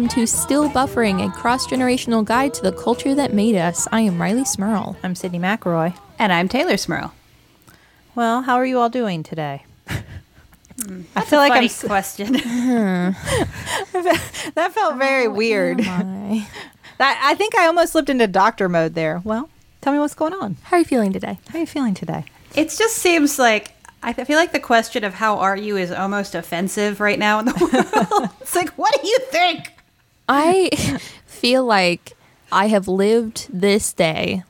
Hello, and welcome to Still Buffering, a cross generational guide to the culture that made us. I am Rileigh Smirl. I'm Sydnee McElroy. And I'm Teylor Smirl. Well, how are you all doing today? Hmm. I feel like I'm s- question. that felt very oh, weird. Hi. That, I think I almost slipped into doctor mode there. Well, tell me what's going on. How are you feeling today? How are you feeling today? it just seems like I feel like the question of how are you is almost offensive right now in the world. it's like, what do you think? I feel like I have lived this day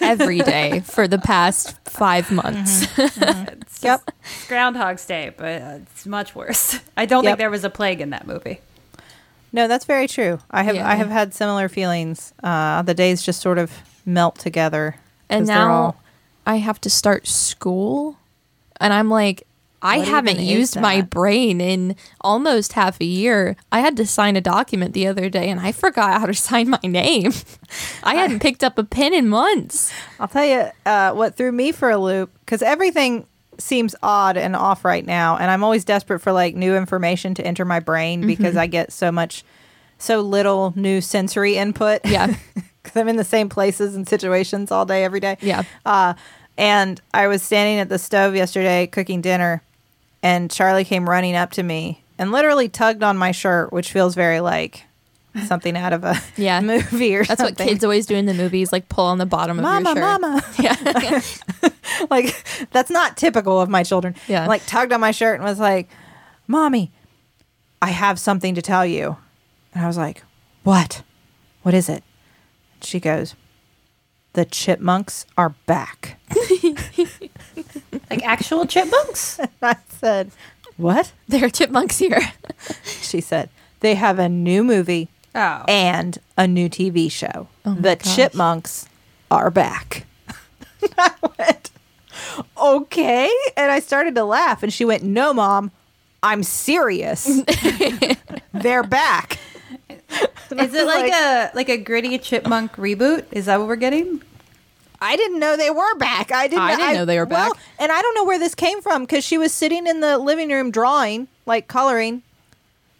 every day for the past five months. It's Yep. just- it's Groundhog's Day, but uh, it's much worse. I don't Yep. think there was a plague in that movie. No, that's very true. I have Yeah. I have had similar feelings. Uh, the days just sort of melt together. And now all- I have to start school, and I'm like, I haven't used my brain in almost half a year. I had to sign a document the other day, and I forgot how to sign my name. I hadn't picked up a pen in months. I'll tell you uh, what threw me for a loop because everything seems odd and off right now, and I'm always desperate for like new information to enter my brain Mm-hmm. because I get so much, so little new sensory input. Yeah. because I'm in the same places and situations all day, every day. Yeah. Uh, and I was standing at the stove yesterday cooking dinner, and Charlie came running up to me and literally tugged on my shirt, which feels very like something out of a Yeah. movie or That's what kids always do in the movies, like pull on the bottom of Mama, your shirt. mama. Yeah. like that's not typical of my children. Yeah. Like tugged on my shirt and was like, "Mommy, I have something to tell you." And I was like, "What? What is it?" She goes, "The chipmunks are back." Like actual chipmunks? I said, "What?" there are chipmunks here. She said, "They have a new movie Oh. and a new TV show. Oh my the gosh. chipmunks are back." I went, "Okay," and I started to laugh, and she went, "No, mom, I'm serious. They're back." Is it like, a like a gritty chipmunk reboot? Is that what we're getting? I didn't know they were back. I didn't. I didn't know they were well, back. and I don't know where this came from because she was sitting in the living room drawing, like coloring.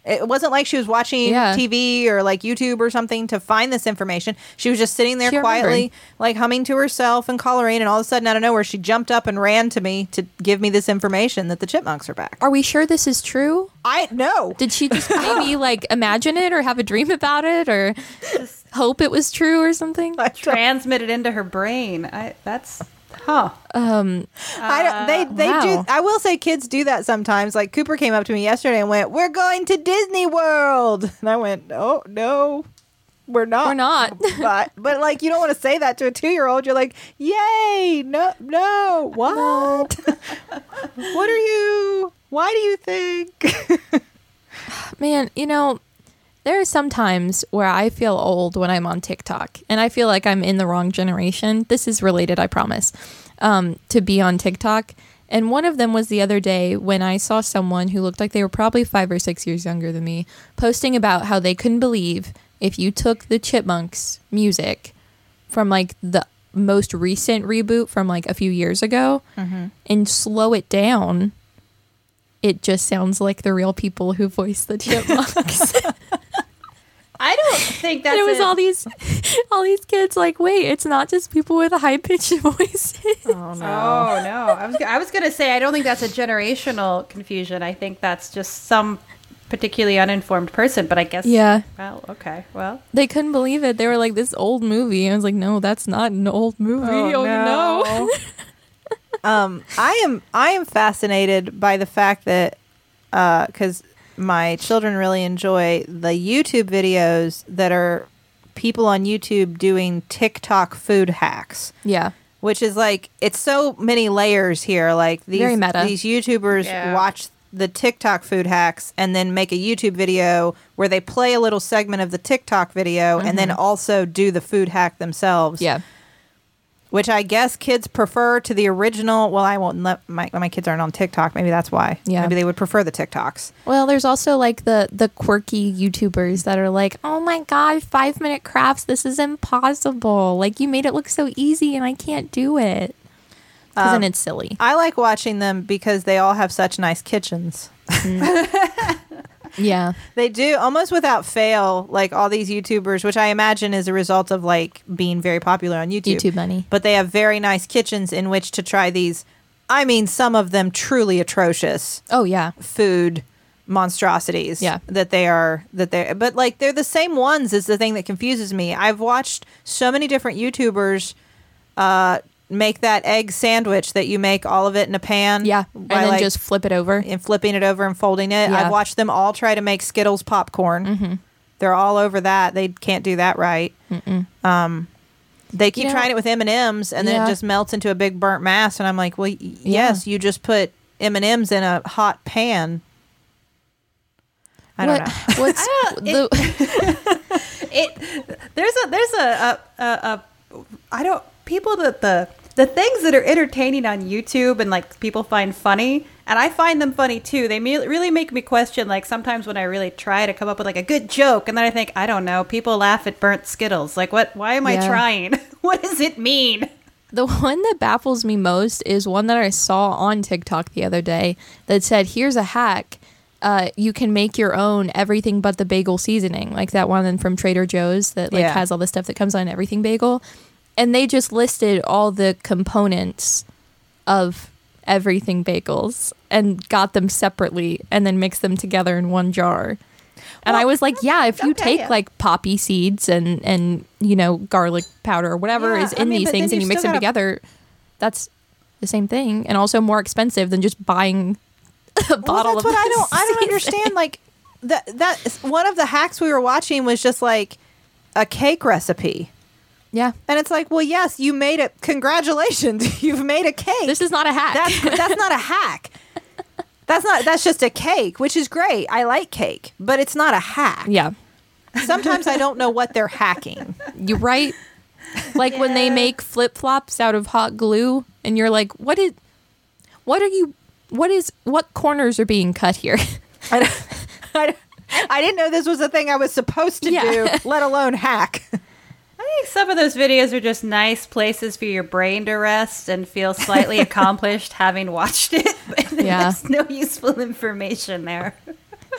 It wasn't like she was watching Yeah. TV or like YouTube or something to find this information. She was just sitting there She quietly, remembered. like humming to herself and coloring. And all of a sudden, out of nowhere, she jumped up and ran to me to give me this information that the chipmunks are back. Are we sure this is true? I know. Did she just maybe like imagine it or have a dream about it or hope it was true or something? I don't- Transmitted into her brain. I that's huh. Um, I don't, they they wow. do. I will say, kids do that sometimes. Like Cooper came up to me yesterday and went, "We're going to Disney World," and I went, "Oh no, we're not. We're not." but but like you don't want to say that to a two year old. You're like, "Yay, no, no, what? what are you? Why do you think?" man, you know, there are some times where I feel old when I'm on TikTok and I feel like I'm in the wrong generation. This is related, I promise, um, to be on TikTok. And one of them was the other day when I saw someone who looked like they were probably five or six years younger than me posting about how they couldn't believe if you took the Chipmunks music from like the most recent reboot from like a few years ago and slow it down, it just sounds like the real people who voice the chipmunks. I don't think that and it was a- all these all these kids like, wait, it's not just people with high pitched voices. Oh no. Oh no! I was I was gonna say I don't think that's a generational confusion. I think that's just some particularly uninformed person. But I guess Yeah. Well, okay. Well, They couldn't believe it. They were like, this old movie. I was like, no, that's not an old movie. Oh, no. um, I am I am fascinated by the fact that because my children really enjoy the YouTube videos that are people on YouTube doing TikTok food hacks. Yeah. which is like it's so many layers here. Like these Very meta. these YouTubers Yeah. watch the TikTok food hacks and then make a YouTube video where they play a little segment of the TikTok video mm-hmm. and then also do the food hack themselves. Yeah. Which I guess kids prefer to the original. Well, I won't let my my kids aren't on TikTok. Maybe that's why. Yeah. maybe they would prefer the TikToks. Well, there's also like the the quirky YouTubers that are like, "Oh my god, 5-minute crafts, this is impossible. Like you made it look so easy and I can't do it." Cuz then um, it's silly. I like watching them because they all have such nice kitchens. Mm. Yeah. They do almost without fail, like all these YouTubers, which I imagine is a result of like being very popular on YouTube. YouTube money. But they have very nice kitchens in which to try these. I mean, some of them truly atrocious Oh yeah. food monstrosities. Yeah. that they are that they. But like they're the same ones. Is the thing that confuses me. I've watched so many different YouTubers. Uh, make that egg sandwich that you make all of it in a pan. Yeah. And then like, just flip it over. and flipping it over and folding it. Yeah. I've watched them all try to make Skittles popcorn. Mm-hmm. They're all over that. They can't do that right. Um, they keep You know- trying it with M and M's, and then Yeah. it just melts into a big burnt mass. And I'm like, well, y- yes, you just put M and M's in a hot pan. I don't what, know. What's the it there's a there's a a, a, a I don't people that the the things that are entertaining on YouTube and like people find funny and I find them funny too. They me- really make me question like sometimes when I really try to come up with like a good joke and then I think I don't know, people laugh at burnt skittles. Like what why am I trying? what does it mean? The one that baffles me most is one that I saw on TikTok the other day that said, "Here's a hack. Uh, you can make your own everything but the bagel seasoning, like that one from Trader Joe's that like Yeah. has all the stuff that comes on everything bagel." And they just listed all the components of everything bagels and got them separately and then mixed them together in one jar. And I was like, yeah, if you okay, take yeah. like poppy seeds and and you know garlic powder or whatever Yeah, is I in mean, these things and you mix them gotta- together, that's the same thing and also more expensive than just buying a bottle well, that's of what I don't. I don't understand. Like that. That one of the hacks we were watching was just like a cake recipe. Yeah. And it's like, well, yes, you made it. Congratulations, you've made a cake. This is not a hack. that's that's not a hack. That's not. That's just a cake, which is great. I like cake, but it's not a hack. yeah. Sometimes I don't know what they're hacking. You right? Like when they make flip flops out of hot glue, and you're like, "What is? What are you? What is? What corners are being cut here?" I, don't- I, don't- I didn't know this was a thing I was supposed to Yeah. do, let alone hack. I think some of those videos are just nice places for your brain to rest and feel slightly accomplished having watched it. But Yeah. There's no useful information there.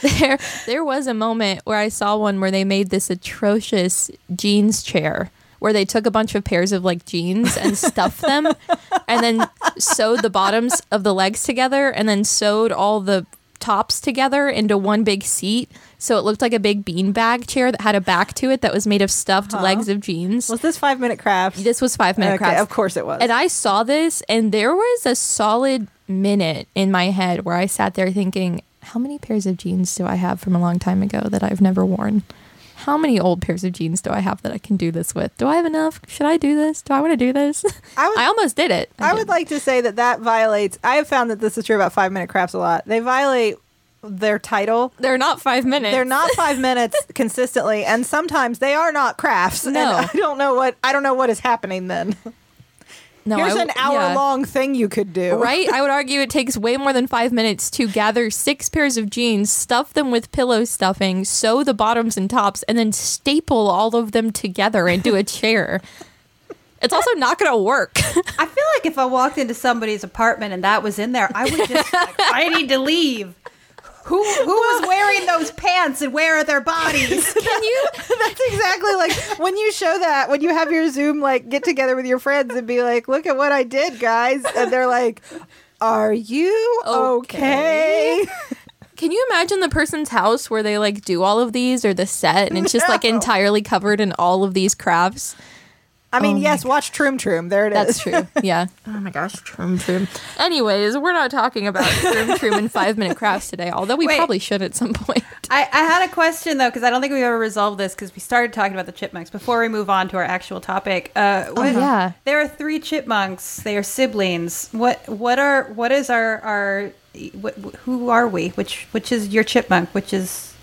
there, there was a moment where I saw one where they made this atrocious jeans chair. Where they took a bunch of pairs of like jeans and stuffed them, and then sewed the bottoms of the legs together, and then sewed all the tops together into one big seat. So it looked like a big beanbag chair that had a back to it that was made of stuffed uh-huh. legs of jeans. Was this five minute craft? This was five minute Okay, crafts. of course it was. And I saw this, and there was a solid minute in my head where I sat there thinking, how many pairs of jeans do I have from a long time ago that I've never worn? How many old pairs of jeans do I have that I can do this with? Do I have enough? Should I do this? Do I want to do this? I would- I almost did it. I did. would like to say that that violates. I have found that this is true about five minute crafts a lot. They violate their title. They're not five minutes. They're not five minutes consistently, and sometimes they are not crafts. No. and I don't know what I don't know what is happening then. No, Here's I- an hour yeah. long thing you could do. Right? I would argue it takes way more than five minutes to gather six pairs of jeans, stuff them with pillow stuffing, sew the bottoms and tops, and then staple all of them together into a chair. It's also not going to work. I feel like if I walked into somebody's apartment and that was in there, I would just like, I need to leave. Who who was wearing those pants and where are their bodies? Can you? That's exactly like when you show that when you have your Zoom like get together with your friends and be like, "Look at what I did, guys," and they're like, "Are you okay?" Okay. Can you imagine the person's house where they like do all of these or the set and it's just like entirely covered in all of these crafts? I mean, Oh yes, watch Troom Troom. There it is. That's true. Yeah. Oh my gosh, Troom Troom. Anyways, we're not talking about Troom Troom and five minute crafts today, although we Wait. probably should at some point. I, I had a question though because I don't think we've ever resolved this because we started talking about the chipmunks before we move on to our actual topic. Uh, what, yeah. there are three chipmunks. They are siblings. What what are what is our our what, who are we? Which which is your chipmunk? Which is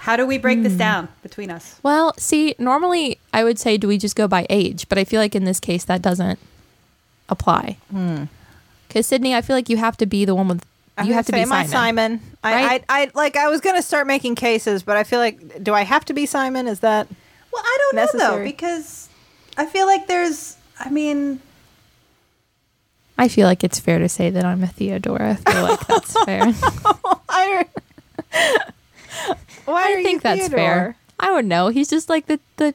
how do we break this hmm. down between us? Well, see, normally I would say, do we just go by age? But I feel like in this case that doesn't apply. Hmm. Because Sydnee, I feel like you have to be the one with. I You have to gonna be am I Simon. Simon. I, Right? I, I like. I was gonna start making cases, but I feel like, do I have to be Simon? Is that? Well, I don't know though Necessary. because I feel like there's. I mean, I feel like it's fair to say that I'm a Theodora. I feel like that's fair. I, are I you think that's Theodore? fair. I don't know. He's just like the the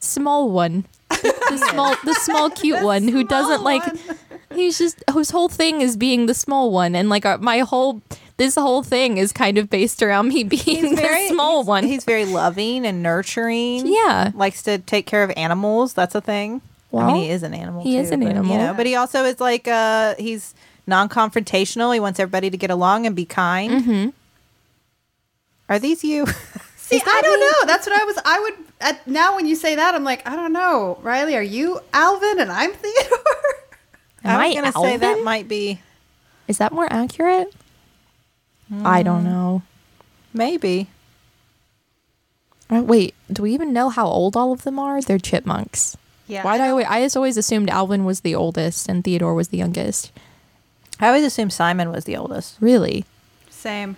small one, the, the small the small cute one who doesn't small like. He's just whose whole thing is being the small one, and like uh, my whole this whole thing is kind of based around me being the small he's, one. He's very loving and nurturing. Yeah. likes to take care of animals. That's a thing. I mean, he is an animal. he is an but, animal. You know, but he also is like uh, he's non-confrontational. He wants everybody to get along and be kind. Mm-hmm. Are these you? See, I don't me? know. That's what I was. I would at, now when you say that, I'm like, I don't know. Rileigh, are you Alvin and I'm Theodore? Am I I was gonna say that might be Is that more accurate? I Hmm. don't know. maybe. Uh, wait, do we even know how old all of them are? They're chipmunks. Yeah. Why do I? always- I just always assumed Alvin was the oldest and Theodore was the youngest. I always assumed Simon was the oldest. Really, Same.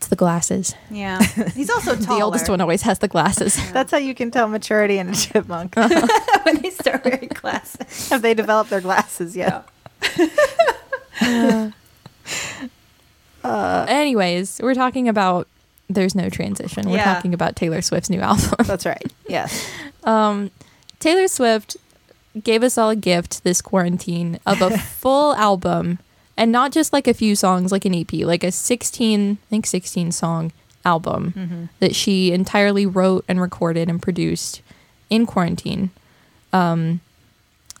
It's the glasses. Yeah. He's also taller. The oldest one always has the glasses. That's how you can tell maturity in a chipmunk. when they start wearing glasses. Have they developed their glasses yet? Anyways, we're talking about. There's no transition. We're Yeah. talking about Taylor Swift's new album. That's right. Yes. Um, Taylor Swift gave us all a gift this quarantine of a full album and not just like a few songs like an EP, like a 16, I think 16 song album that she entirely wrote and recorded and produced in quarantine. Um,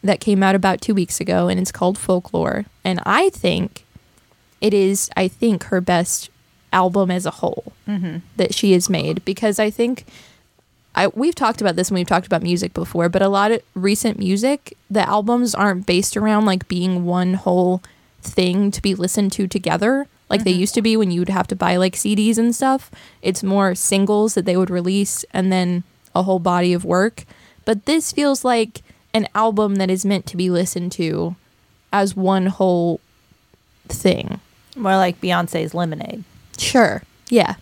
that came out about two weeks ago and it's called Folklore. And I think it is, I think, her best album as a whole that she has made because I think I we've talked about this when we've talked about music before, but a lot of recent music, the albums aren't based around like being one whole thing to be listened to together like they mm-hmm. used to be when you would have to buy like CDs and stuff. It's more singles that they would release and then a whole body of work. But this feels like an album that is meant to be listened to as one whole thing. More like Beyonce's Lemonade. Sure. Yeah.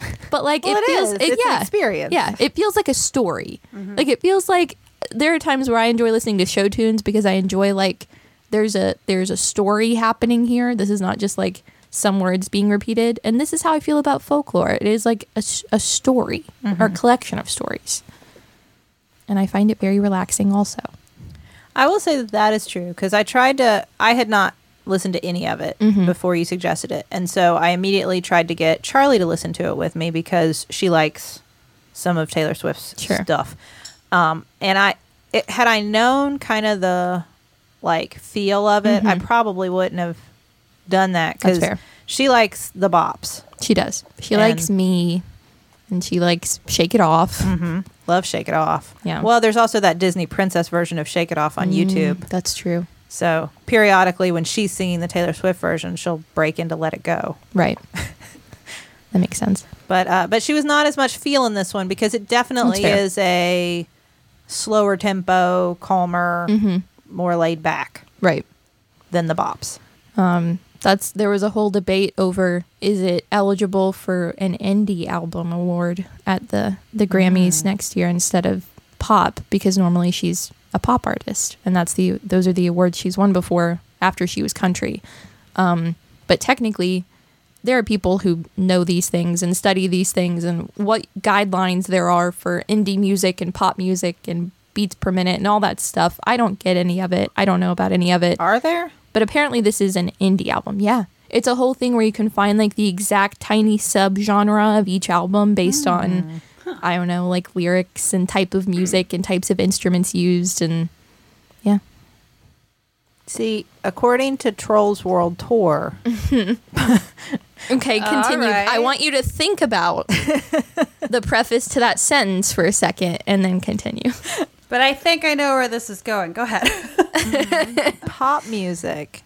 But like Well, it it feels it, It's an yeah. experience. Yeah, it feels like a story. Mm-hmm. Like it feels like there are times where I enjoy listening to show tunes because I enjoy like there's a there's a story happening here. This is not just like some words being repeated. And this is how I feel about folklore. It is like a, a story or a collection of stories. And I find it very relaxing also. I will say that that is true because I tried to. I had not listened to any of it Mm-hmm. before you suggested it, and so I immediately tried to get Charlie to listen to it with me because she likes some of Taylor Swift's Sure. stuff. Um, and I, it, had I known kind of the like feel of it, I probably wouldn't have done that Mm-hmm. Because she likes the bops. She does. She And- likes me and she likes Shake It Off. Love Shake It Off. Yeah. Well, there's also that Disney princess version of Shake It Off on YouTube. Mm, that's true. So periodically, when she's singing the Taylor Swift version, she'll break into "Let It Go." Right. that makes sense. But uh, but she was not as much feel in this one because it definitely is a slower tempo, calmer, Mm-hmm. More laid back Right. than the bops. Um, that's there was a whole debate over is it eligible for an indie album award at the the Grammys next year instead of pop because normally she's a pop artist and that's the those are the awards she's won before after she was country. Um, but technically, there are people who know these things and study these things and what guidelines there are for indie music and pop music and beats per minute and all that stuff. I don't get any of it. I don't know about any of it. Are there? But apparently, this is an indie album. Yeah. It's a whole thing where you can find like the exact tiny sub genre of each album based on, hmm. I don't know, like lyrics and type of music and types of instruments used. And yeah. See, according to Trolls World Tour, Okay, continue. right. I want you to think about the preface to that sentence for a second and then continue. But I think I know where this is going. Go ahead. pop music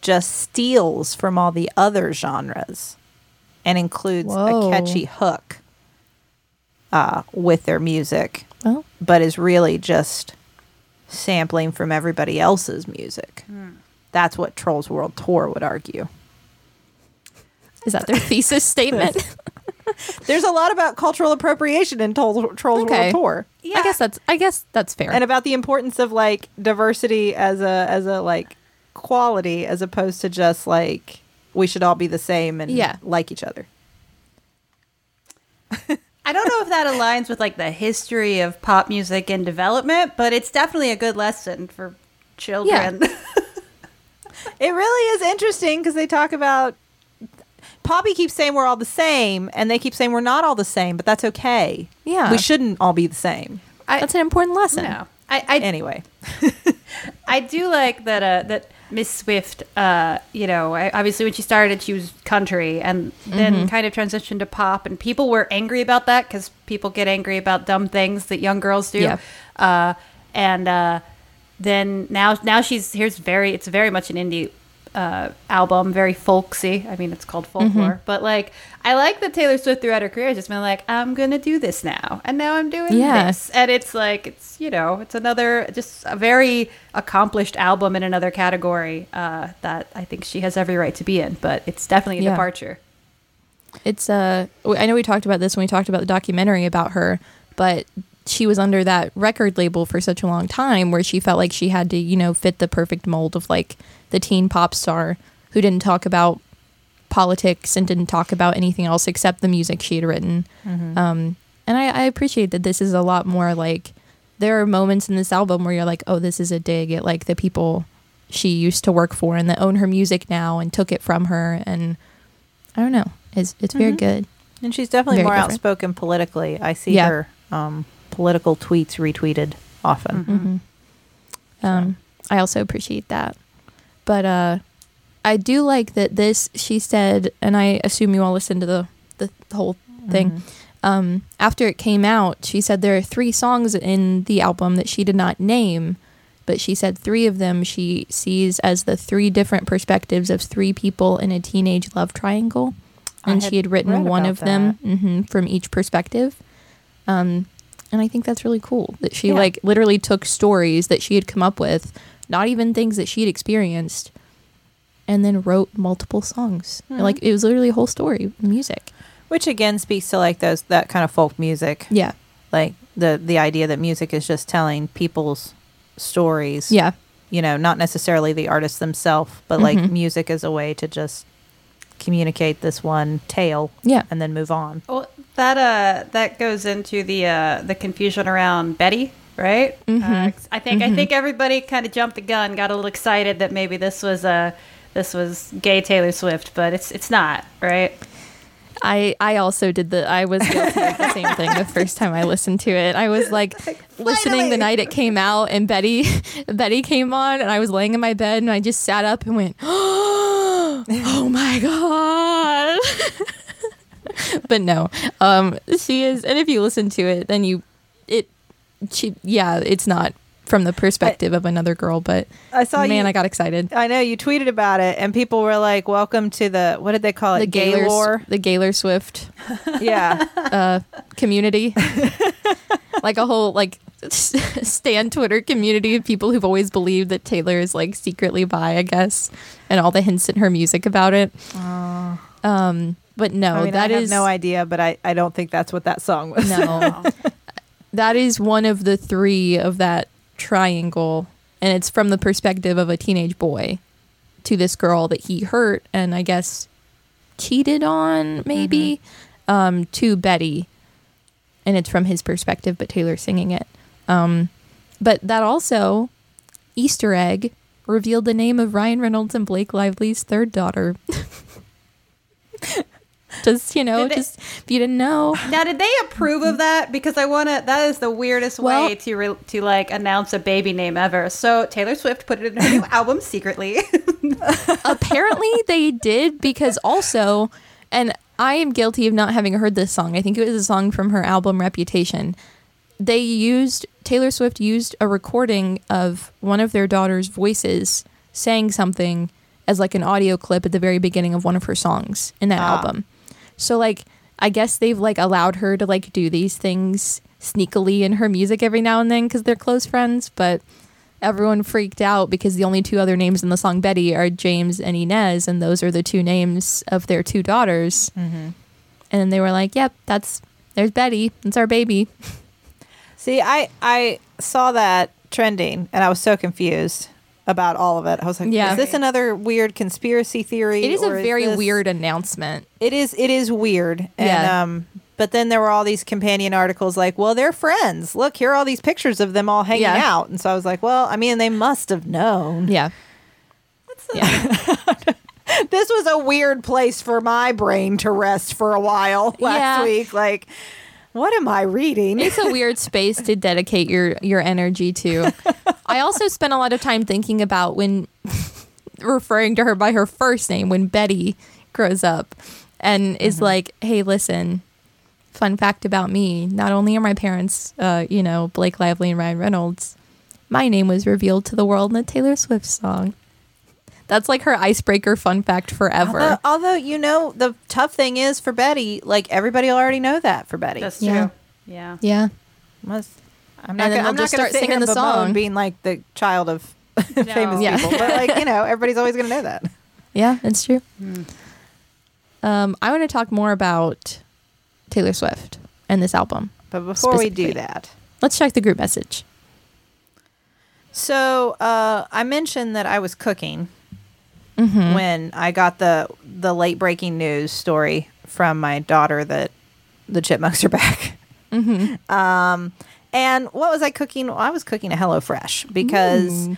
just steals from all the other genres and includes Whoa. a catchy hook uh, with their music. Well, but is really just sampling from everybody else's music. That's what Trolls World Tour would argue. is that their thesis statement? There's a lot about cultural appropriation in Trolls, Trolls Okay. World Tour, I guess that's I guess that's fair. and about the importance of like diversity as a as a like quality as opposed to just like we should all be the same and Yeah. like each other. I don't know if that aligns with like the history of pop music and development, but it's definitely a good lesson for children. It really is interesting because they talk about Poppy keeps saying we're all the same, and they keep saying we're not all the same, but that's okay. Yeah. we shouldn't all be the same. I, That's an important lesson. no. I, I, Anyway, I do like that uh, that Miss Swift, uh, you know, I, obviously when she started, she was country, and then Mm-hmm. kind of transitioned to pop, and people were angry about that because people get angry about dumb things that young girls do. Yeah. Uh, and uh, then now, now she's here's very, it's very much an indie uh, album, very folksy. I mean, it's called folklore, Mm-hmm. but like, I like that Taylor Swift throughout her career has just been like, I'm gonna do this now, and now I'm doing Yeah. this, and it's like, it's you know, it's another just a very accomplished album in another category uh, that I think she has every right to be in, but it's definitely a Yeah. departure. It's uh I know we talked about this when we talked about the documentary about her, but she was under that record label for such a long time where she felt like she had to, you know, fit the perfect mold of like the teen pop star who didn't talk about politics and didn't talk about anything else except the music she had written. Um, and I, I appreciate that this is a lot more like there are moments in this album where you're like, oh, this is a dig at like the people she used to work for and that own her music now and took it from her. And I don't know, it's it's very good. and she's definitely Very more different. outspoken politically. I see Yeah. her um, political tweets retweeted often. hmm Um, I also appreciate that, but uh, I do like that this. She said, and I assume you all listened to the the whole thing. Um, after it came out, she said there are three songs in the album that she did not name, but she said three of them she sees as the three different perspectives of three people in a teenage love triangle, and had she had written one of them hmm from each perspective. Um, and I think that's really cool that she Yeah. like literally took stories that she had come up with, not even things that she had experienced, and then wrote multiple songs. Mhm. Like it was literally a whole story, music. Which again speaks to like those that kind of folk music, Yeah, like the the idea that music is just telling people's stories. yeah, you know, not necessarily the artists themselves, but like Mhm. music as a way to just communicate this one tale yeah. and then move on. Well, that uh, that goes into the uh, the confusion around Betty, right? Mhm. Uh, I think I Mhm. think everybody kind of jumped the gun, got a little excited that maybe this was uh, this was gay Taylor Swift, but it's it's not, right? I I also did the I was guilty of the same thing the first time I listened to it. I was like listening the night it came out and Betty Betty came on and I was laying in my bed and I just sat up and went, "Oh my god." but no. Um she is and if you listen to it then you it she yeah, it's not from the perspective of another girl, but I saw man, you. I got excited. I know you tweeted about it, and people were like, "Welcome to the what did they call it? The gay Gaylor lore." the Gaylor Swift yeah, uh, community, like a whole like stan Twitter community of people who've always believed that Taylor is like secretly bi, I guess, and all the hints in her music about it. Um, but no, I mean, that I have is no idea, but I I don't think that's what that song was. no, that is one of the three of that triangle, and it's from the perspective of a teenage boy to this girl that he hurt and I guess cheated on, maybe, um, to Betty, and it's from his perspective, but Taylor's singing it. Um, but that also Easter egg revealed the name of Ryan Reynolds and Blake Lively's third daughter. just you know, they- just if you didn't know. Now, did they approve of that? Because I want to. That is the weirdest Well- way to re- to like announce a baby name ever. So Taylor Swift put it in her new album secretly. apparently they did because also and i am guilty of not having heard this song i think it was a song from her album reputation they used taylor swift used a recording of one of their daughter's voices saying something as like an audio clip at the very beginning of one of her songs in that Ah. album so like i guess they've like allowed her to like do these things sneakily in her music every now and then because they're close friends but everyone freaked out because the only two other names in the song Betty are James and Inez, and those are the two names of their two daughters. Mm-hmm. And they were like, "Yep, that's there's Betty. It's our baby." See, I I saw that trending, and I was so confused about all of it. I was like, Yeah. "Is this another weird conspiracy theory?" It is a or very this- weird announcement. It is. It is weird, and Yeah. um, but then there were all these companion articles like, well, they're friends. Look, here are all these pictures of them all hanging Yeah. out. And so I was like, well, I mean, they must have known. Yeah. yeah. This was a weird place for my brain to rest for a while last Yeah. week. Like, what am I reading? It's a weird space to dedicate your your energy to. I also spent a lot of time thinking about when referring to her by her first name when Betty grows up and is like, "Hey, listen, fun fact about me: not only are my parents, uh, you know, Blake Lively and Ryan Reynolds, my name was revealed to the world in a Taylor Swift song." That's like her icebreaker fun fact forever. Although, although, you know, the tough thing is for Betty, like everybody will already know that for Betty. That's true. Yeah. Yeah. yeah. Must, I'm not gonna, they'll I'm not gonna start singing the song. being like the child of famous Yeah. people, but like you know, everybody's always gonna know that. Yeah, it's true. Um, I want to talk more about Taylor Swift and this album. But before we do that, Let's check the group message. so uh, I mentioned that I was cooking Mm-hmm. when I got the the late breaking news story from my daughter that the chipmunks are back. Mm-hmm. Um, and what was I cooking? Well, I was cooking a HelloFresh because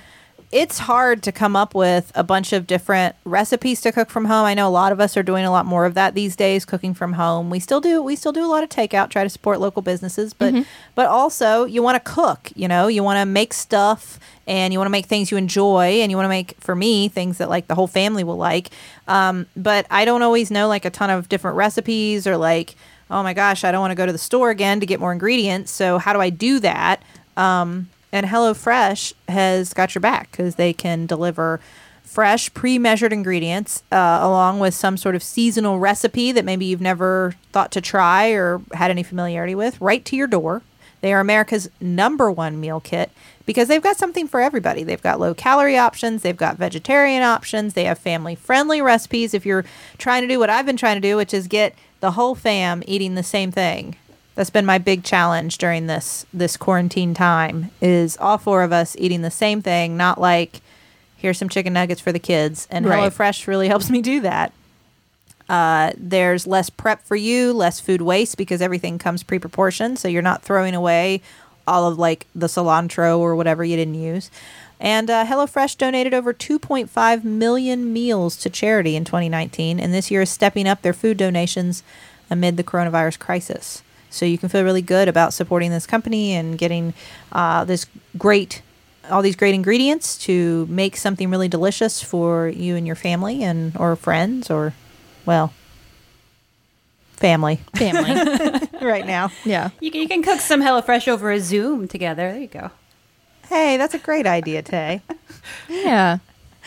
it's hard to come up with a bunch of different recipes to cook from home. I know a lot of us are doing a lot more of that these days, cooking from home. We still do we still do a lot of takeout, try to support local businesses, but but also you want to cook, you know, you want to make stuff and you want to make things you enjoy and you want to make for me things that like the whole family will like. Um, but I don't always know like a ton of different recipes or like oh my gosh, I don't want to go to the store again to get more ingredients. So how do I do that? Um, and HelloFresh has got your back because they can deliver fresh, pre-measured ingredients uh, along with some sort of seasonal recipe that maybe you've never thought to try or had any familiarity with right to your door. They are America's number one meal kit because they've got something for everybody. They've got low calorie options, they've got vegetarian options, they have family friendly recipes. If you're trying to do what I've been trying to do, which is get the whole fam eating the same thing. That's been my big challenge during this this quarantine time is all four of us eating the same thing, not like here's some chicken nuggets for the kids. And Right. HelloFresh really helps me do that. Uh, there's less prep for you, less food waste because everything comes pre-proportioned, so you're not throwing away all of like the cilantro or whatever you didn't use. And uh, HelloFresh donated over 2.5 million meals to charity in 2019, and this year is stepping up their food donations amid the coronavirus crisis. So you can feel really good about supporting this company and getting uh, this great, all these great ingredients to make something really delicious for you and your family and or friends or, well, family Family. right now. yeah. You can, you can cook some HelloFresh over a Zoom together. There you go. Hey, that's a great idea, Tay. Yeah.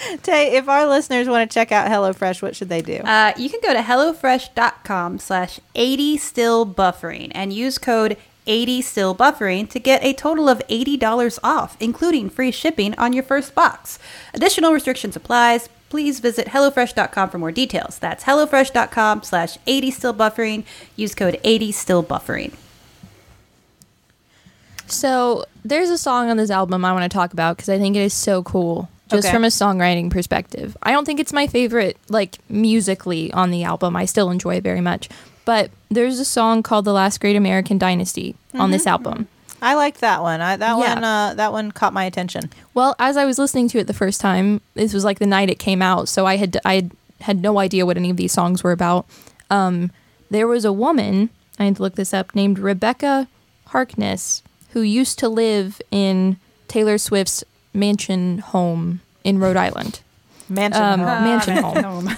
Tay, if our listeners want to check out HelloFresh, what should they do? Uh, you can go to HelloFresh.com slash 80 still buffering and use code 80 still buffering to get a total of $80 off, including free shipping on your first box. Additional restrictions applies. Please visit HelloFresh.com for more details. That's HelloFresh.com slash 80 still buffering. Use code 80 still buffering. So there's a song on this album I want to talk about because I think it is so cool, just Okay. from a songwriting perspective. I don't think it's my favorite, like musically on the album. I still enjoy it very much, but there's a song called "The Last Great American Dynasty" on this album. I liked that one. I, that Yeah. one. Uh, that one caught my attention. Well, as I was listening to it the first time, this was like the night it came out, so I had I had, had no idea what any of these songs were about. Um, there was a woman I had to look this up named Rebecca Harkness who used to live in Taylor Swift's mansion home in Rhode Island. Mansion Um, home. mansion home,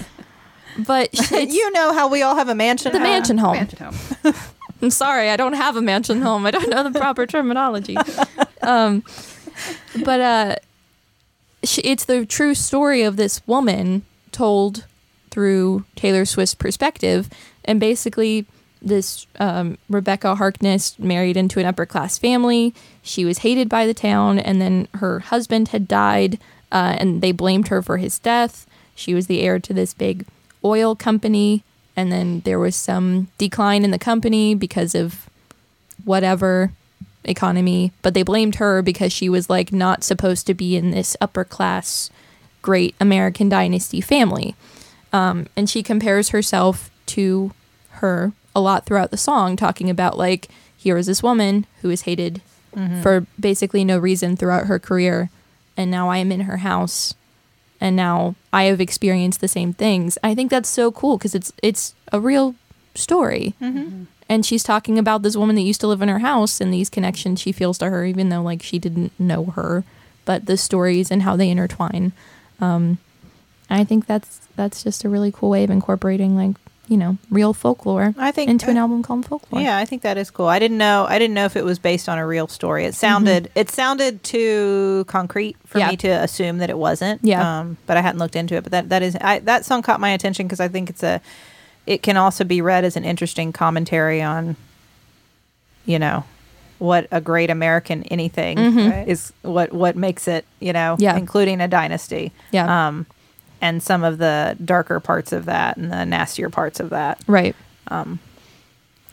but you know how we all have a mansion. the home? mansion home. Mansion home. I'm sorry, I don't have a mansion home. I don't know the proper terminology. Um, but uh, sh it's the true story of this woman told through Taylor Swift's perspective, and basically, this um, Rebecca Harkness married into an upper class family. She was hated by the town, and then her husband had died, uh, and they blamed her for his death. She was the heir to this big oil company, and then there was some decline in the company because of whatever economy, but they blamed her because she was like not supposed to be in this upper class, great American dynasty family. Um, and she compares herself to her a lot throughout the song talking about like here is this woman who is hated mm-hmm. for basically no reason throughout her career and now I am in her house and now I have experienced the same things. I think that's so cool because it's it's a real story. Mm-hmm. Mm-hmm. And she's talking about this woman that used to live in her house and these connections she feels to her, even though like she didn't know her, but the stories and how they intertwine. Um, I think that's that's just a really cool way of incorporating like you know real folklore I think into an album called Folklore. Yeah, I think that is cool. I didn't know. I didn't know if it was based on a real story. It sounded. It sounded too concrete for Yeah. me to assume that it wasn't. Yeah. Um, but I hadn't looked into it. But that that is. I, that song caught my attention because I think it's a. It can also be read as an interesting commentary on. You know, what a great American anything Right. is. What what makes it. You know. Mm-hmm. Yeah. Including a dynasty. Yeah. Um, and some of the darker parts of that and the nastier parts of that Right. Um,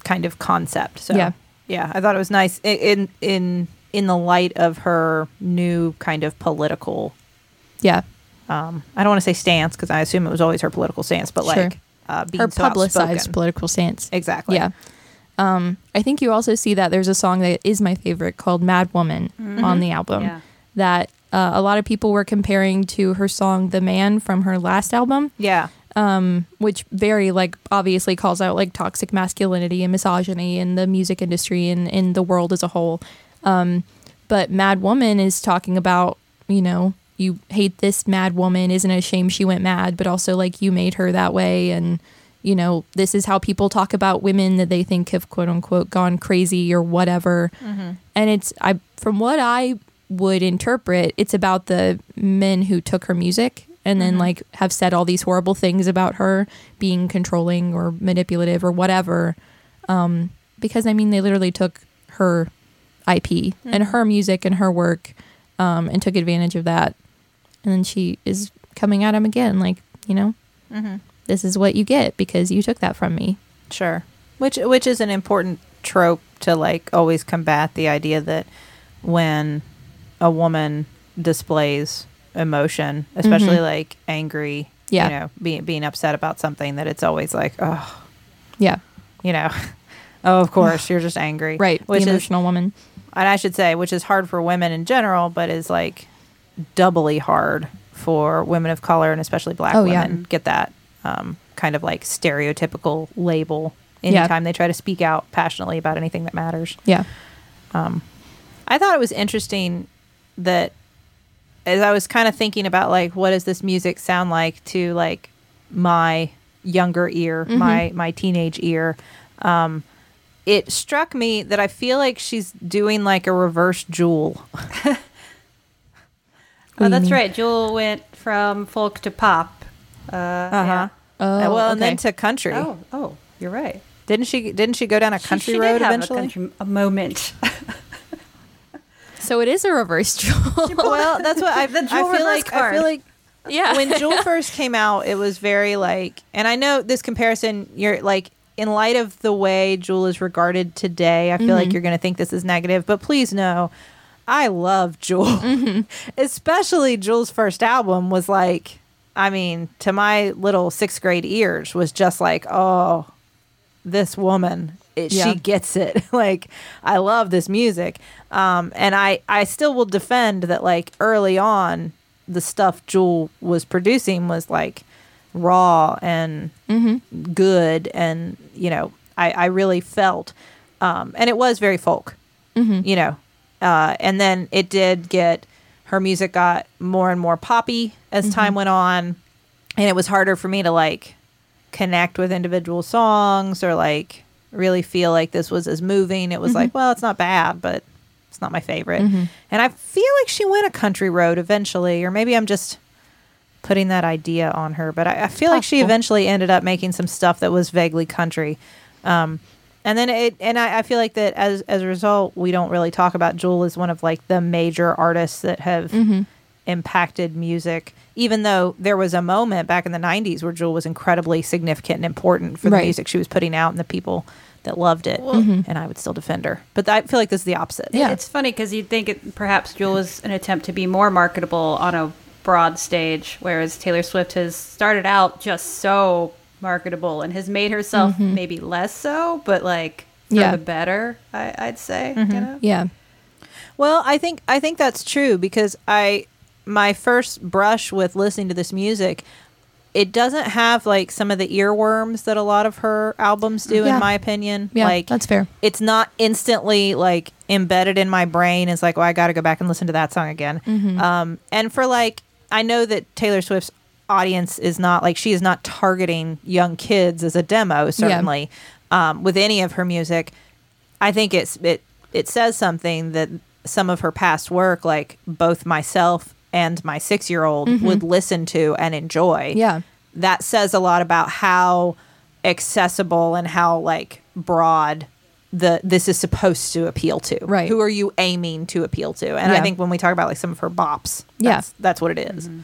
kind of concept. So Yeah. yeah, I thought it was nice in in in the light of her new kind of political. Yeah. Um, I don't want to say stance because I assume it was always her political stance, but Sure. like uh, being Her so publicized political stance. Exactly. Yeah. Um, I think you also see that there's a song that is my favorite called Mad Woman on the album Yeah. that uh, a lot of people were comparing to her song The Man from her last album, Yeah. um, which very like obviously calls out like toxic masculinity and misogyny in the music industry and in the world as a whole. Um, but Mad Woman is talking about, you know, you hate this mad woman, isn't it a shame she went mad, but also like you made her that way and you know, this is how people talk about women that they think have quote unquote gone crazy or whatever. And it's I from what I would interpret, it's about the men who took her music and then like have said all these horrible things about her being controlling or manipulative or whatever. Um, because I mean, they literally took her IP and her music and her work um, and took advantage of that. And then she is coming at him again, like, you know, this is what you get because you took that from me. Sure. Which which is an important trope to like always combat the idea that when a woman displays emotion, especially like angry, Mm-hmm. Yeah. you know, being being upset about something, that it's always like, oh, Yeah. you know, oh, of course, you're just angry, Right. Which the is, emotional woman. and I should say, which is hard for women in general, but is like doubly hard for women of color and especially black Oh, yeah. women get that um, kind of like stereotypical label Yeah. anytime they try to speak out passionately about anything that matters. Yeah. I thought it was interesting that as I was kind of thinking about like what does this music sound like to like my younger ear, Mm-hmm. my my teenage ear, um, it struck me that I feel like she's doing like a reverse jewel. Oh, that's mean? right. Jewel went from folk to pop. Uh, Uh-huh. Oh, well, and then to country. Oh, oh, you're right. Didn't she? Didn't she go down a country she did road have eventually? A, country, a moment. So it is a reverse jewel. well, that's what I, The I feel like. I feel like yeah. when Jewel first came out, it was very like, and I know this comparison, you're like, in light of the way Jewel is regarded today, I feel like mm-hmm. you're going to think this is negative, but please know, I love Jewel. Mm-hmm. Especially Jewel's first album was like, I mean, to my little sixth grade ears, was just like, oh, this woman it, Yeah. she gets it. Like i love this music. Um and i i still will defend that like early on the stuff jewel was producing was like raw and good and you know i i really felt um and it was very folk you know. Uh and then it did get her music got more and more poppy as time went on. And it was harder for me to like connect with individual songs or like really feel like this was as moving. It was like, mm-hmm. well, it's not bad, but it's not my favorite. Mm-hmm. And I feel like she went a country road eventually, or maybe I'm just putting that idea on her, but I, I feel like she eventually ended up making some stuff that was vaguely country. Um, and then it, and I, I feel like that as as a result, we don't really talk about Jewel as one of like the major artists that have mm-hmm. impacted music. Even though there was a moment back in the '90s where Jewel was incredibly significant and important for the Right. music she was putting out and the people that loved it, and I would still defend her. But I feel like this is the opposite. Yeah. It's funny because you'd think it, perhaps Jewel was an attempt to be more marketable on a broad stage, whereas Taylor Swift has started out just so marketable and has made herself maybe less so, but like for Yeah. the better, I, I'd say. Mm-hmm. You know? Yeah. Well, I think I think that's true because I my first brush with listening to this music, it doesn't have like some of the earworms that a lot of her albums do, Yeah. in my opinion. Yeah. like that's fair. it's not instantly like embedded in my brain. It's like, well, I got to go back and listen to that song again. Um, and for like, I know that Taylor Swift's audience is not like she is not targeting young kids as a demo. Certainly, um, with any of her music, I think it's it it says something that some of her past work, like both myself and my six year old, mm-hmm. would listen to and enjoy Yeah. that says a lot about how accessible and how like broad the this is supposed to appeal to. Right. Who are you aiming to appeal to? And I think when we talk about like some of her bops, Yeah. that's, that's what it is. Mm-hmm.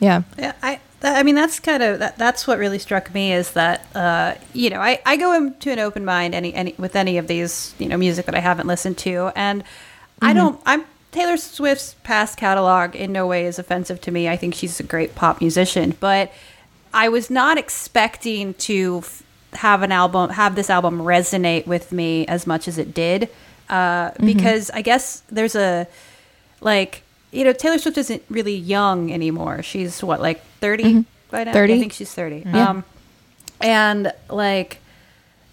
Yeah. Yeah, I. th- I mean, that's kind of that, that's what really struck me is that uh, you know I, I go into an open mind any any with any of these you know music that I haven't listened to, and I mm-hmm. don't. I'm Taylor Swift's past catalog in no way is offensive to me. I think she's a great pop musician, but I was not expecting to f- have an album have this album resonate with me as much as it did, uh, because I guess there's a like you know Taylor Swift isn't really young anymore. She's what like 30 by now. 30? I think she's 30. Yeah. Um and like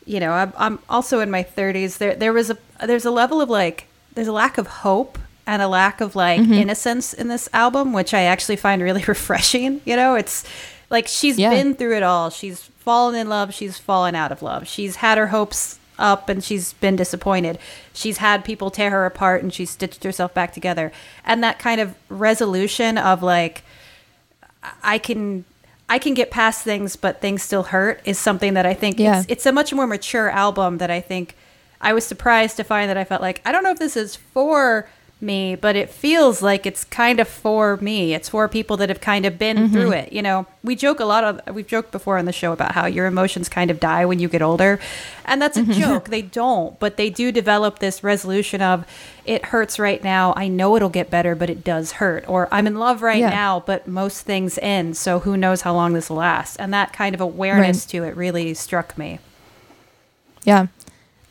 you know, I'm, I'm also in my 30s. There there was a there's a level of like there's a lack of hope and a lack of like Mm-hmm. innocence in this album, which I actually find really refreshing. You know, it's like she's Yeah. been through it all. She's fallen in love, she's fallen out of love. She's had her hopes up and she's been disappointed. She's had people tear her apart and she's stitched herself back together. And that kind of resolution of like I can I can get past things, but things still hurt is something that I think Yeah. it's it's a much more mature album that I think I was surprised to find that I felt like I don't know if this is for me, but it feels like it's kind of for me. It's for people that have kind of been mm-hmm. through it. You know, we joke a lot of we've joked before on the show about how your emotions kind of die when you get older. And that's a mm-hmm. joke. They don't, but they do develop this resolution of it hurts right now. I know it'll get better, but it does hurt. Or I'm in love right Yeah. now, but most things end, so who knows how long this will last. And that kind of awareness to it really struck me. Yeah.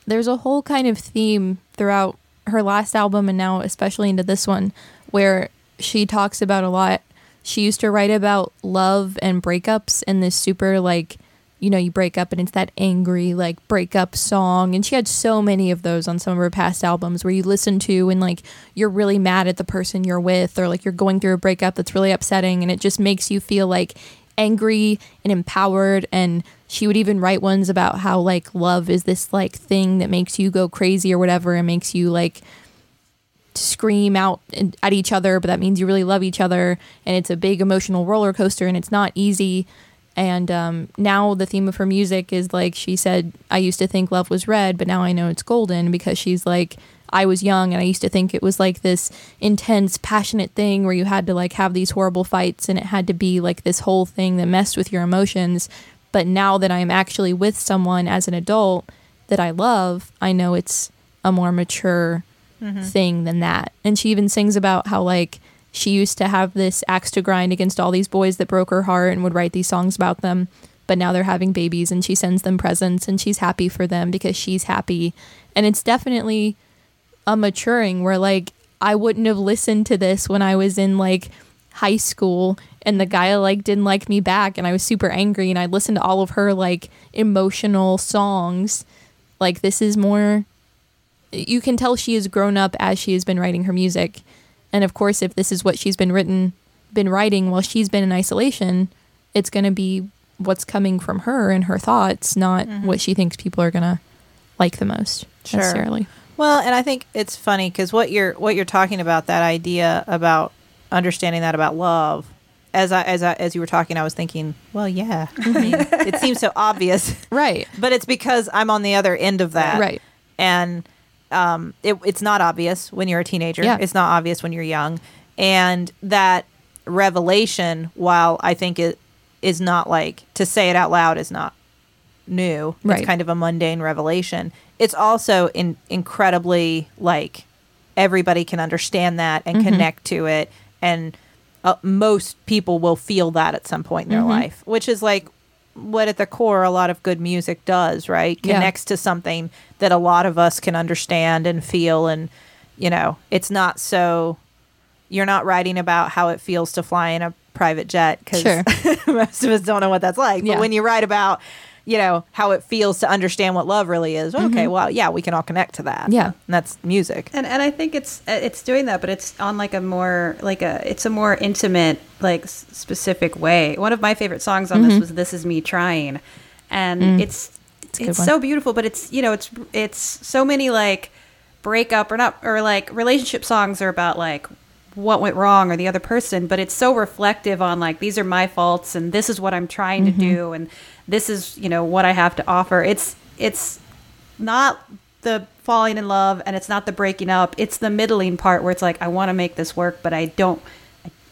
There's a whole kind of theme throughout her last album and now especially into this one where she talks about a lot. She used to write about love and breakups and this super like you know, you break up and it's that angry like breakup song and she had so many of those on some of her past albums where you listen to and like you're really mad at the person you're with or like you're going through a breakup that's really upsetting and it just makes you feel like angry and empowered and she would even write ones about how like love is this like thing that makes you go crazy or whatever and makes you like scream out at each other but that means you really love each other and it's a big emotional roller coaster and it's not easy. And um, now the theme of her music is like she said i used to think love was red but now i know it's golden because she's like i was young and i used to think it was like this intense passionate thing where you had to like have these horrible fights and it had to be like this whole thing that messed with your emotions but now that i'm actually with someone as an adult that i love i know it's a more mature mm-hmm. thing than that. And she even sings about how like she used to have this axe to grind against all these boys that broke her heart and would write these songs about them. But now they're having babies and she sends them presents and she's happy for them because she's happy. And it's definitely a maturing where like I wouldn't have listened to this when I was in like high school and the guy like didn't like me back and I was super angry and I listened to all of her like emotional songs. Like this is more you can tell she has grown up as she has been writing her music. And of course, if this is what she's been written, been writing while she's been in isolation, it's going to be what's coming from her and her thoughts, not mm-hmm. what she thinks people are going to like the most Sure. necessarily. Well, and I think it's funny because what you're what you're talking about that idea about understanding that about love. As I as I as you were talking, I was thinking, well, yeah, I mean, it seems so obvious, Right. but it's because I'm on the other end of that, Right. And um, it, it's not obvious when you're a teenager. Yeah. It's not obvious when you're young, and that revelation, while I think it is not like to say it out loud is not new. Right. It's kind of a mundane revelation. It's also in, incredibly like everybody can understand that and Mm-hmm. connect to it, and uh, most people will feel that at some point in their Mm-hmm. life, which is like what at the core a lot of good music does, right? Yeah. Connects to something that a lot of us can understand and feel and you know, it's not so you're not writing about how it feels to fly in a private jet cuz Sure. most of us don't know what that's like. Yeah. But when you write about you know how it feels to understand what love really is. Okay, well, yeah, we can all connect to that. Mm-hmm. Yeah. and that's music. And and I think it's it's doing that, but it's on like a more like a it's a more intimate like specific way. One of my favorite songs on this was "This Is Me Trying," and it's Mm-hmm. Mm. a good it's so beautiful. But it's you know it's it's so many like breakup or not or like relationship songs are about like what went wrong or the other person but it's so reflective on like these are my faults and this is what i'm trying Mm-hmm. to do and this is you know what i have to offer it's it's not the falling in love and it's not the breaking up it's the middling part where it's like i want to make this work but i don't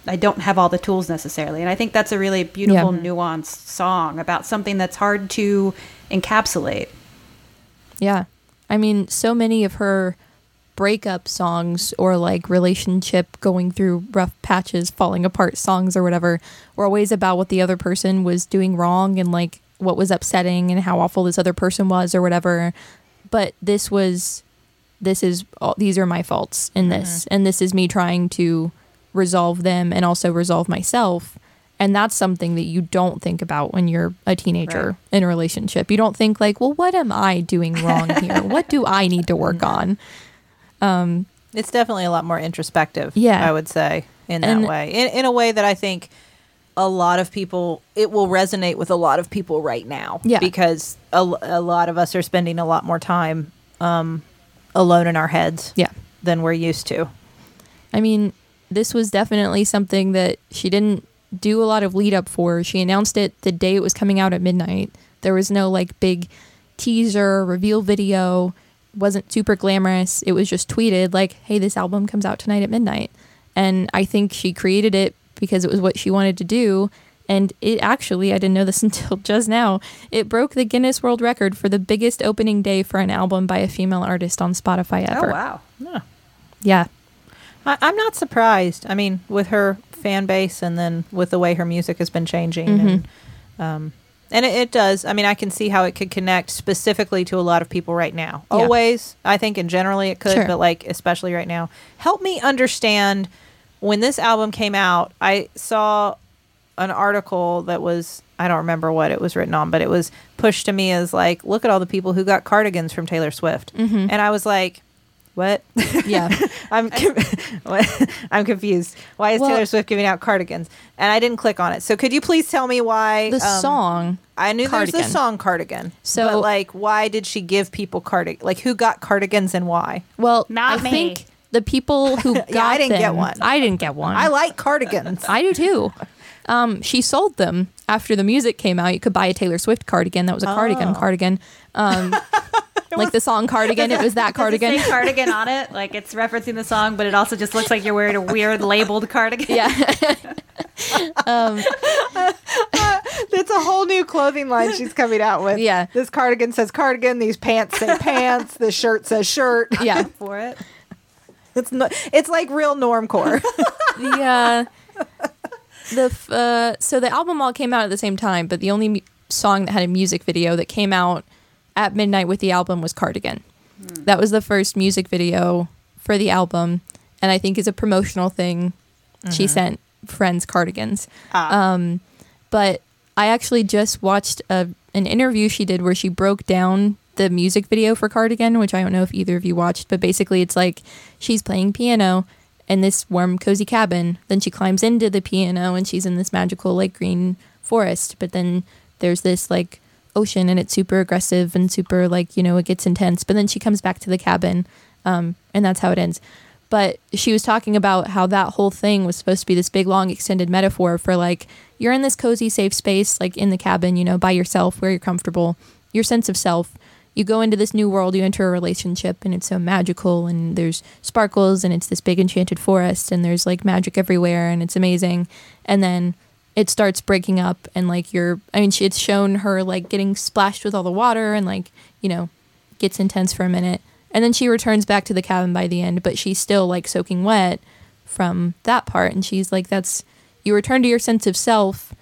I don't have all the tools necessarily. And I think that's a really beautiful, Yeah. nuanced song about something that's hard to encapsulate. Yeah. I mean, so many of her breakup songs or like relationship going through rough patches, falling apart songs or whatever were always about what the other person was doing wrong and like what was upsetting and how awful this other person was or whatever. But this was this is all these are my faults in this and this is me trying to resolve them and also resolve myself and that's something that you don't think about when you're a teenager Right. in a relationship you don't think like well what am i doing wrong here what do i need to work on Um, It's definitely a lot more introspective. Yeah. I would say in that And- way, in in a way that I think a lot of people it will resonate with a lot of people right now. Yeah. because a, a lot of us are spending a lot more time um, alone in our heads. yeah than we're used to. I mean, this was definitely something that she didn't do a lot of lead up for. She announced it the day it was coming out at midnight. There was no like big teaser, reveal video. wasn't super glamorous. It was just tweeted like, "Hey, this album comes out tonight at midnight." And I think she created it because it was what she wanted to do. And it actually, I didn't know this until just now, it broke the Guinness World Record for the biggest opening day for an album by a female artist on Spotify ever. Oh wow! Yeah. I, I'm not surprised. I mean, with her fan base and then with the way her music has been changing, and um, and it, it does. I mean, I can see how it could connect specifically to a lot of people right now. Yeah. Always, I think, and generally it could, Sure. but like especially right now. Help me understand when this album came out. I saw an article that was I don't remember what it was written on, but it was pushed to me as like, look at all the people who got cardigans from Taylor Swift, Mhm. and I was like, what? Yeah. I'm con- what? I'm confused. Why is Well- Taylor Swift giving out cardigans? And I didn't click on it. So could you please tell me why the um, song I knew there's Cardigan. the song cardigan. So- but like, why did she give people cardig? Like, who got cardigans and why? Well, Not I me. think the people who got I didn't get one. I didn't get one. I like cardigans. I do too. Um, she sold them after the music came out. You could buy a Taylor Swift cardigan that was a cardigan Oh. cardigan. Um, like the song cardigan, it was that cardigan. say cardigan on it? Like it's referencing the song, but it also just looks like you're wearing a weird labeled cardigan. yeah, it's a whole new clothing line she's coming out with. Yeah. This cardigan says cardigan. These pants say pants. This shirt says shirt. yeah. For it. It's no, it's like real normcore. the uh, the f- uh, so the album all came out at the same time, but the only mu- song that had a music video that came out at midnight with the album was Cardigan. That was the first music video for the album, and I think is a promotional thing. She sent friends cardigans. Ah. Um, but I actually just watched a, an interview she did where she broke down the music video for Cardigan, which I don't know if either of you watched, but basically it's like she's playing piano in this warm, cozy cabin. Then she climbs into the piano and she's in this magical, like, green forest. But then there's this, like, ocean and it's super aggressive and super, like, you know, it gets intense. But then she comes back to the cabin um, and that's how it ends. But she was talking about how that whole thing was supposed to be this big, long, extended metaphor for like, you're in this cozy, safe space, like in the cabin, you know, by yourself, where you're comfortable, your sense of self. You go into this new world, you enter a relationship, and it's so magical, and there's sparkles, and it's this big enchanted forest, and there's like magic everywhere, and it's amazing. And then it starts breaking up, and like you're, I mean, she, it's shown her like getting splashed with all the water, and like, you know, gets intense for a minute. And then she returns back to the cabin by the end, but she's still like soaking wet from that part. And she's like, that's, you return to your sense of self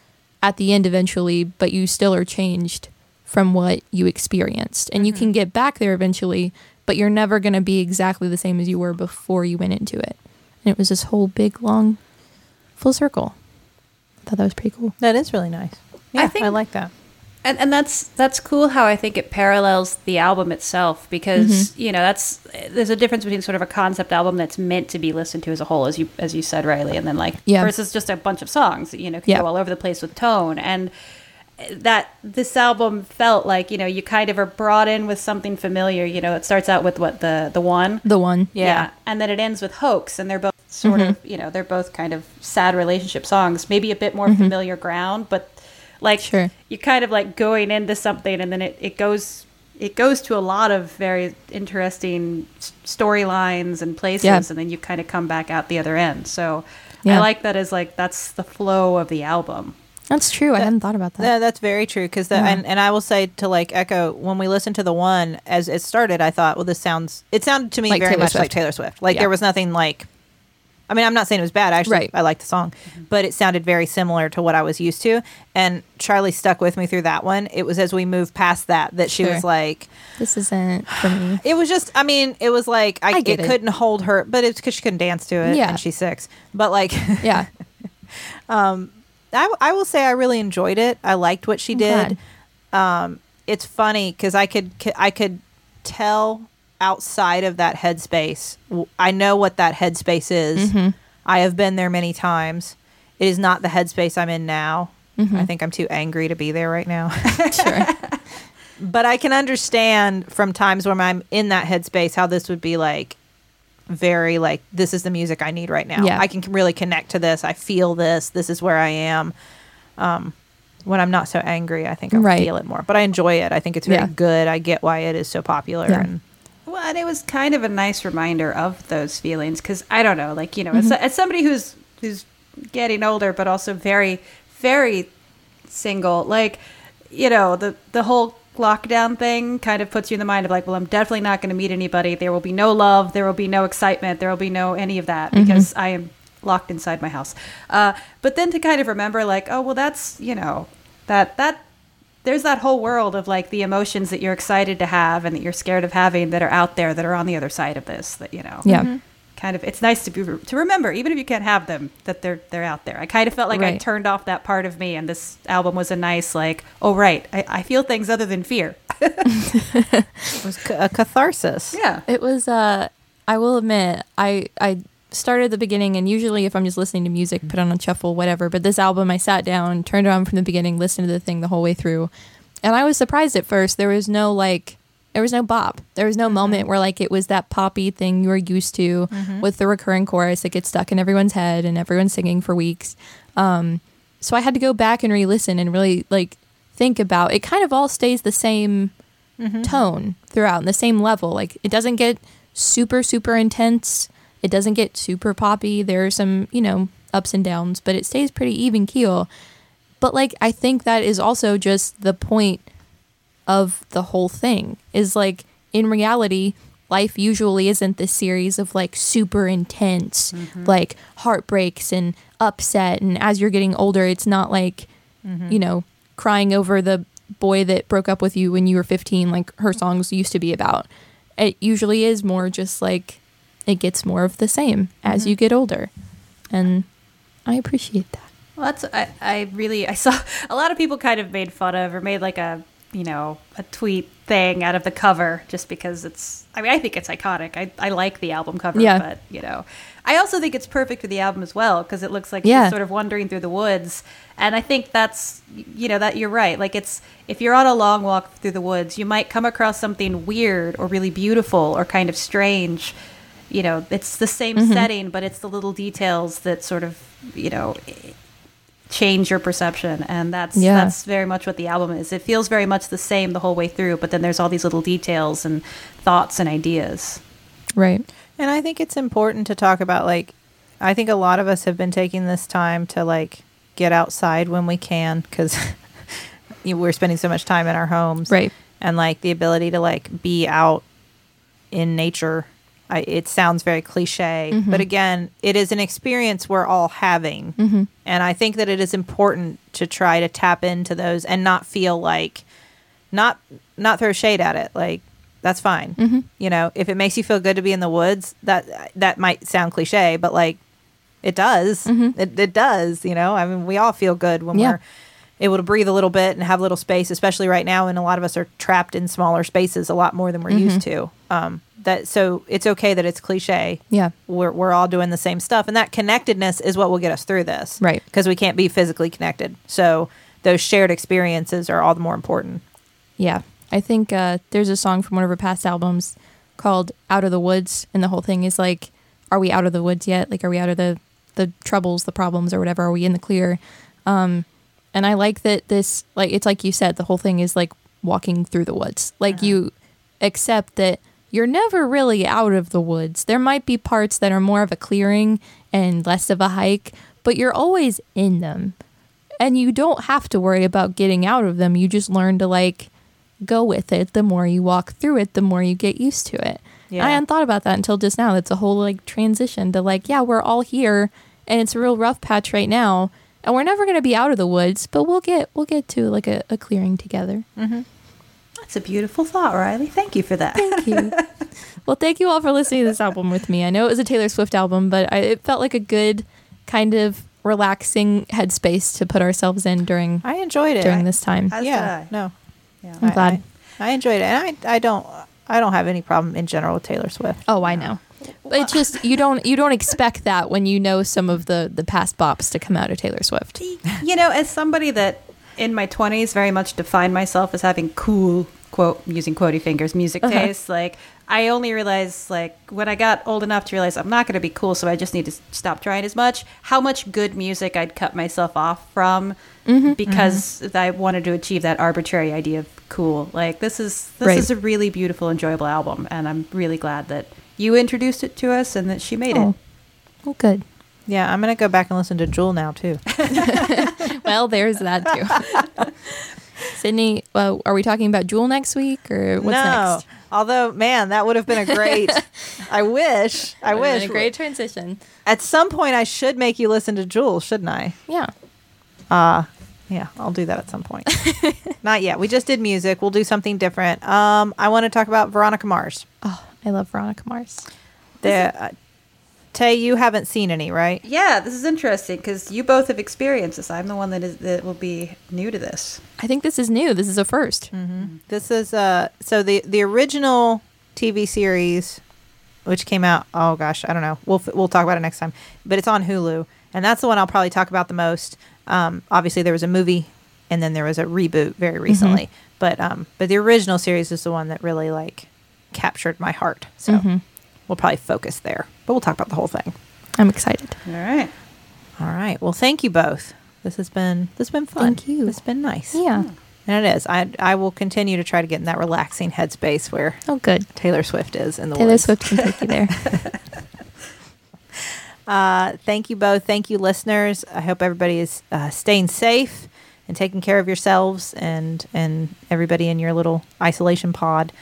at the end eventually, but you still are changed from what you experienced. And you can mm-hmm. get back there eventually, but you're never going to be exactly the same as you were before you went into it. And it was this whole big, long, full circle. I thought that was pretty cool. That is really nice. Yeah, I, think- I like that. and and that's that's cool how I think it parallels the album itself because mm-hmm. you know that's there's a difference between sort of a concept album that's meant to be listened to as a whole as you as you said Rileigh and then like Yeah. versus just a bunch of songs you know can Yeah. go all over the place with tone and that this album felt like you know you kind of are brought in with something familiar you know it starts out with what the the one The one. Yeah. and then it ends with hoax and they're both sort mm-hmm. of you know they're both kind of sad relationship songs maybe a bit more mm-hmm. familiar ground but like Sure. you're kind of like going into something and then it, it goes it goes to a lot of very interesting storylines and places Yeah. and then you kind of come back out the other end so Yeah. i like that as like that's the flow of the album That's true. I hadn't thought about that. Yeah, that's very true. Because Yeah. and and I will say to like echo when we listened to the one as it started, I thought, well, this sounds. It sounded to me Like very Taylor much like Taylor Swift. Like Yeah. there was nothing like. I mean, I'm not saying it was bad. Actually, Right. I like the song, mm-hmm. but it sounded very similar to what I was used to. And Charlie stuck with me through that one. It was as we moved past that that she Sure. was like, This isn't for me. it was just. I mean, it was like I, I it, it. couldn't hold her, but it's because she couldn't dance to it. Yeah. and she's six. But like, Yeah. Um, I, I will say I really enjoyed it. I liked what she did. Um, it's funny because I could I could tell outside of that headspace. I know what that headspace is. Mhm. I have been there many times. It is not the headspace I'm in now. Mm-hmm. I think I'm too angry to be there right now. Sure. but I can understand from times when I'm in that headspace how this would be like very like this is the music I need right now. Yeah. I can really connect to this. I feel this. This is where I am. Um when I'm not so angry, I think I Right. feel it more. But I enjoy it. I think it's very Yeah. good. I get why it is so popular Yeah. and Well, and it was kind of a nice reminder of those feelings because I don't know, like you know, as, as somebody who's who's getting older but also very very single, like you know, the the whole lockdown thing kind of puts you in the mind of like, well, I'm definitely not going to meet anybody. There will be no love. There will be no excitement. There will be no any of that because I am locked inside my house. Uh, but then to kind of remember, like, oh, well, that's you know, that that there's that whole world of like the emotions that you're excited to have and that you're scared of having that are out there that are on the other side of this that you know Yeah. Kind of it's nice to be to remember even if you can't have them that they're they're out there i kind of felt like i turned off that part of me and this album was a nice like oh right i, I feel things other than fear it was a catharsis. yeah It was uh I will admit, I I started at the beginning and usually if I'm just listening to music, put on a shuffle, whatever. But this album I sat down, turned it on from the beginning, listened to the thing the whole way through. And I was surprised at first. There was no like there was no bop. There was no mm-hmm. moment where like it was that poppy thing you were used to mm-hmm. with the recurring chorus that gets stuck in everyone's head and everyone's singing for weeks. Um so I had to go back and re-listen and really like think about it kind of all stays the same mm-hmm. tone throughout and the same level. Like it doesn't get super super intense. It doesn't get super poppy. There are some, you know, ups and downs, but it stays pretty even keel. But like I think that is also just the point of the whole thing. Is like in reality, life usually isn't this series of like super intense mm-hmm. like heartbreaks and upset. And as you're getting older it's not like mm-hmm. you know crying over the boy that broke up with you when you were 15 like her songs used to be about. It usually is more just like it gets more of the same as you mm-hmm. get older. And i appreciate that. Well, that's I, I really I saw a lot of people kind of made fun of or made like a you know a tweet thing out of the cover just because it's I mean I think it's iconic. I, I like the album cover, Yeah. but you know I also think it's perfect for the album as well because it looks like Yeah. she's sort of wandering through the woods, and I think that's you know that you're right. Like it's if you're on a long walk through the woods, you might come across something weird or really beautiful or kind of strange. You know, it's the same Mm-hmm. setting, but it's the little details that sort of you know change your perception and that's Yeah. that's very much what the album is it feels very much the same the whole way through but then there's all these little details and thoughts and ideas right And I think it's important to talk about like I think a lot of us have been taking this time to like get outside when we can cuz we're spending so much time in our homes. right And like the ability to like be out in nature I, it sounds very cliche, Mm-hmm. but again, it is an experience we're all having, Mm-hmm. and I think that it is important to try to tap into those and not feel like, not not throw shade at it. Like that's fine. Mm-hmm. You know, if it makes you feel good to be in the woods, that that might sound cliche, but like it does. It, it does. You know, I mean, we all feel good when Mm-hmm. Yeah. we're able to breathe a little bit and have a little space, especially right now when a lot of us are trapped in smaller spaces a lot more than we're used Mm-hmm. to. Um, that so it's okay that it's cliche. Yeah. We're we're all doing the same stuff, and that connectedness is what will get us through this, Right. Because we can't be physically connected, so those shared experiences are all the more important. Yeah. I think uh, there's a song from one of her past albums called Out of the Woods. And the whole thing is like, are we out of the woods yet? Like, are we out of the, the troubles, the problems, or whatever? Are we in the clear? Um, and I like that this, like, it's like you said, the whole thing is like walking through the woods. Like, you accept that you're never really out of the woods. There might be parts that are more of a clearing and less of a hike, but you're always in them and you don't have to worry about getting out of them. You just learn to like go with it. The more you walk through it, the more you get used to it. Yeah. I hadn't thought about that until just now. It's a whole like transition to like, yeah, we're all here and it's a real rough patch right now. And we're never gonna be out of the woods, but we'll get we'll get to like a, a clearing together. Mm-hmm. That's a beautiful thought, Rileigh. Thank you for that. Thank you. well, thank you all for listening to this album with me. I know it was a Taylor Swift album, but I, it felt like a good kind of relaxing headspace to put ourselves in during I enjoyed it during I- this time. As yeah, did I. no, Yeah. I'm I- glad. I, I enjoyed it, and I I don't I don't have any problem in general with Taylor Swift. Oh, I know. But it's just you don't you don't expect that when you know some of the the past bops to come out of Taylor Swift. you know, as somebody that in my 20s very much defined myself as having cool, quote, using quotey fingers, music Uh-huh. taste, like, I only realized, like, when I got old enough to realize I'm not going to be cool, so I just need to stop trying as much, how much good music I'd cut myself off from Mm-hmm. because I wanted to achieve that arbitrary idea of cool. Like, this is this Right. is a really beautiful, enjoyable album, and I'm really glad that you introduced it to us and that she made Oh, it. well, good. Yeah, I'm gonna go back and listen to Jewel now too. Well, there's that too. Sydnee, well, are we talking about Jewel next week or what's no, next? although man, that would have been a great. I wish. I wish. a great transition. At some point, I should make you listen to Jewel, shouldn't I? Yeah. Uh yeah, I'll do that at some point. Not yet. We just did music. We'll do something different. Um, I want to talk about Veronica Mars. Oh, I love Veronica Mars. The uh, Tay, you haven't seen any, right? Yeah, this is interesting because you both have experienced this. I'm the one that is that will be new to this. I think this is new. This is a 1st Mm-hmm. This is uh so the the original TV series which came out oh gosh, I don't know. We'll we'll talk about it next time. But it's on Hulu and that's the one I'll probably talk about the most. Um obviously there was a movie and then there was a reboot very recently. But um but the original series is the one that really like captured my heart. So Mhm. We'll probably focus there. But we'll talk about the whole thing. I'm excited. All right. All right. Well, thank you both. This has been this has been fun. Thank you. It's been nice. Yeah. And it is. I I will continue to try to get in that relaxing headspace where Oh, good. Taylor Swift is in the Taylor woods. Swift can take you there. Uh, thank you both. Thank you, listeners. I hope everybody is uh, staying safe and taking care of yourselves and and everybody in your little isolation pod.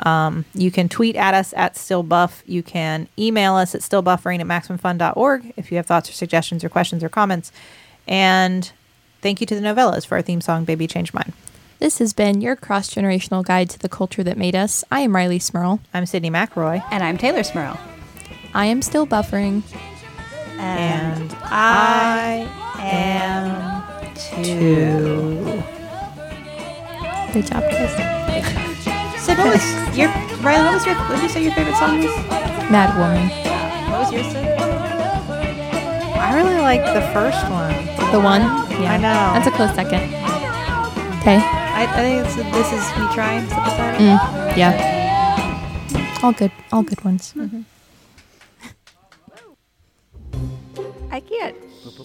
Um, you can tweet at us at stillbuff. You can email us at stillbuffering at maximumfun.org if you have thoughts or suggestions or questions or comments. And thank you to the novellas for our theme song, Baby Change Mine. This has been your cross generational guide to the culture that made us. I am Rileigh Smirl. I'm Sydnee McElroy. And I'm Teylor Smirl. I am still buffering. And I I am too. Good job, guys. Sid, what was your Rileigh? What was your? What did you say your favorite song was? Mad Woman. What was yours, I really like the first one. The one? Yeah. I know. That's a close second. Okay. I, I think it's this is me trying. Is that? Mm, yeah. All good. All good ones. I can't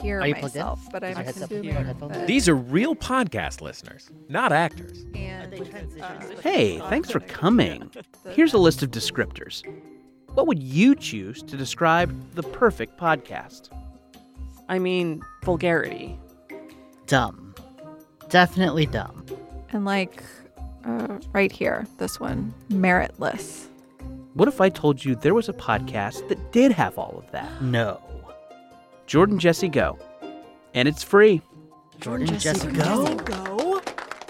hear Are you plugged in? myself, but I'm Is your headset- assuming that- These are real podcast listeners, not actors. and uh, Hey, thanks for coming. Here's a list of descriptors. What would you choose to describe the perfect podcast? I mean, vulgarity. Dumb. Definitely dumb. and like uh, right here, this one, meritless. What if I told you there was a podcast that did have all of that? No. Jordan Jesse Go. And it's free. Jordan Jesse Go. Go.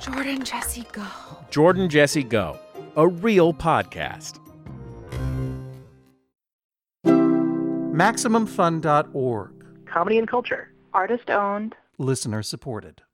Jordan Jesse Go. Jordan Jesse Go, a real podcast. MaximumFun.org. Comedy and culture. Artist owned. Listener supported.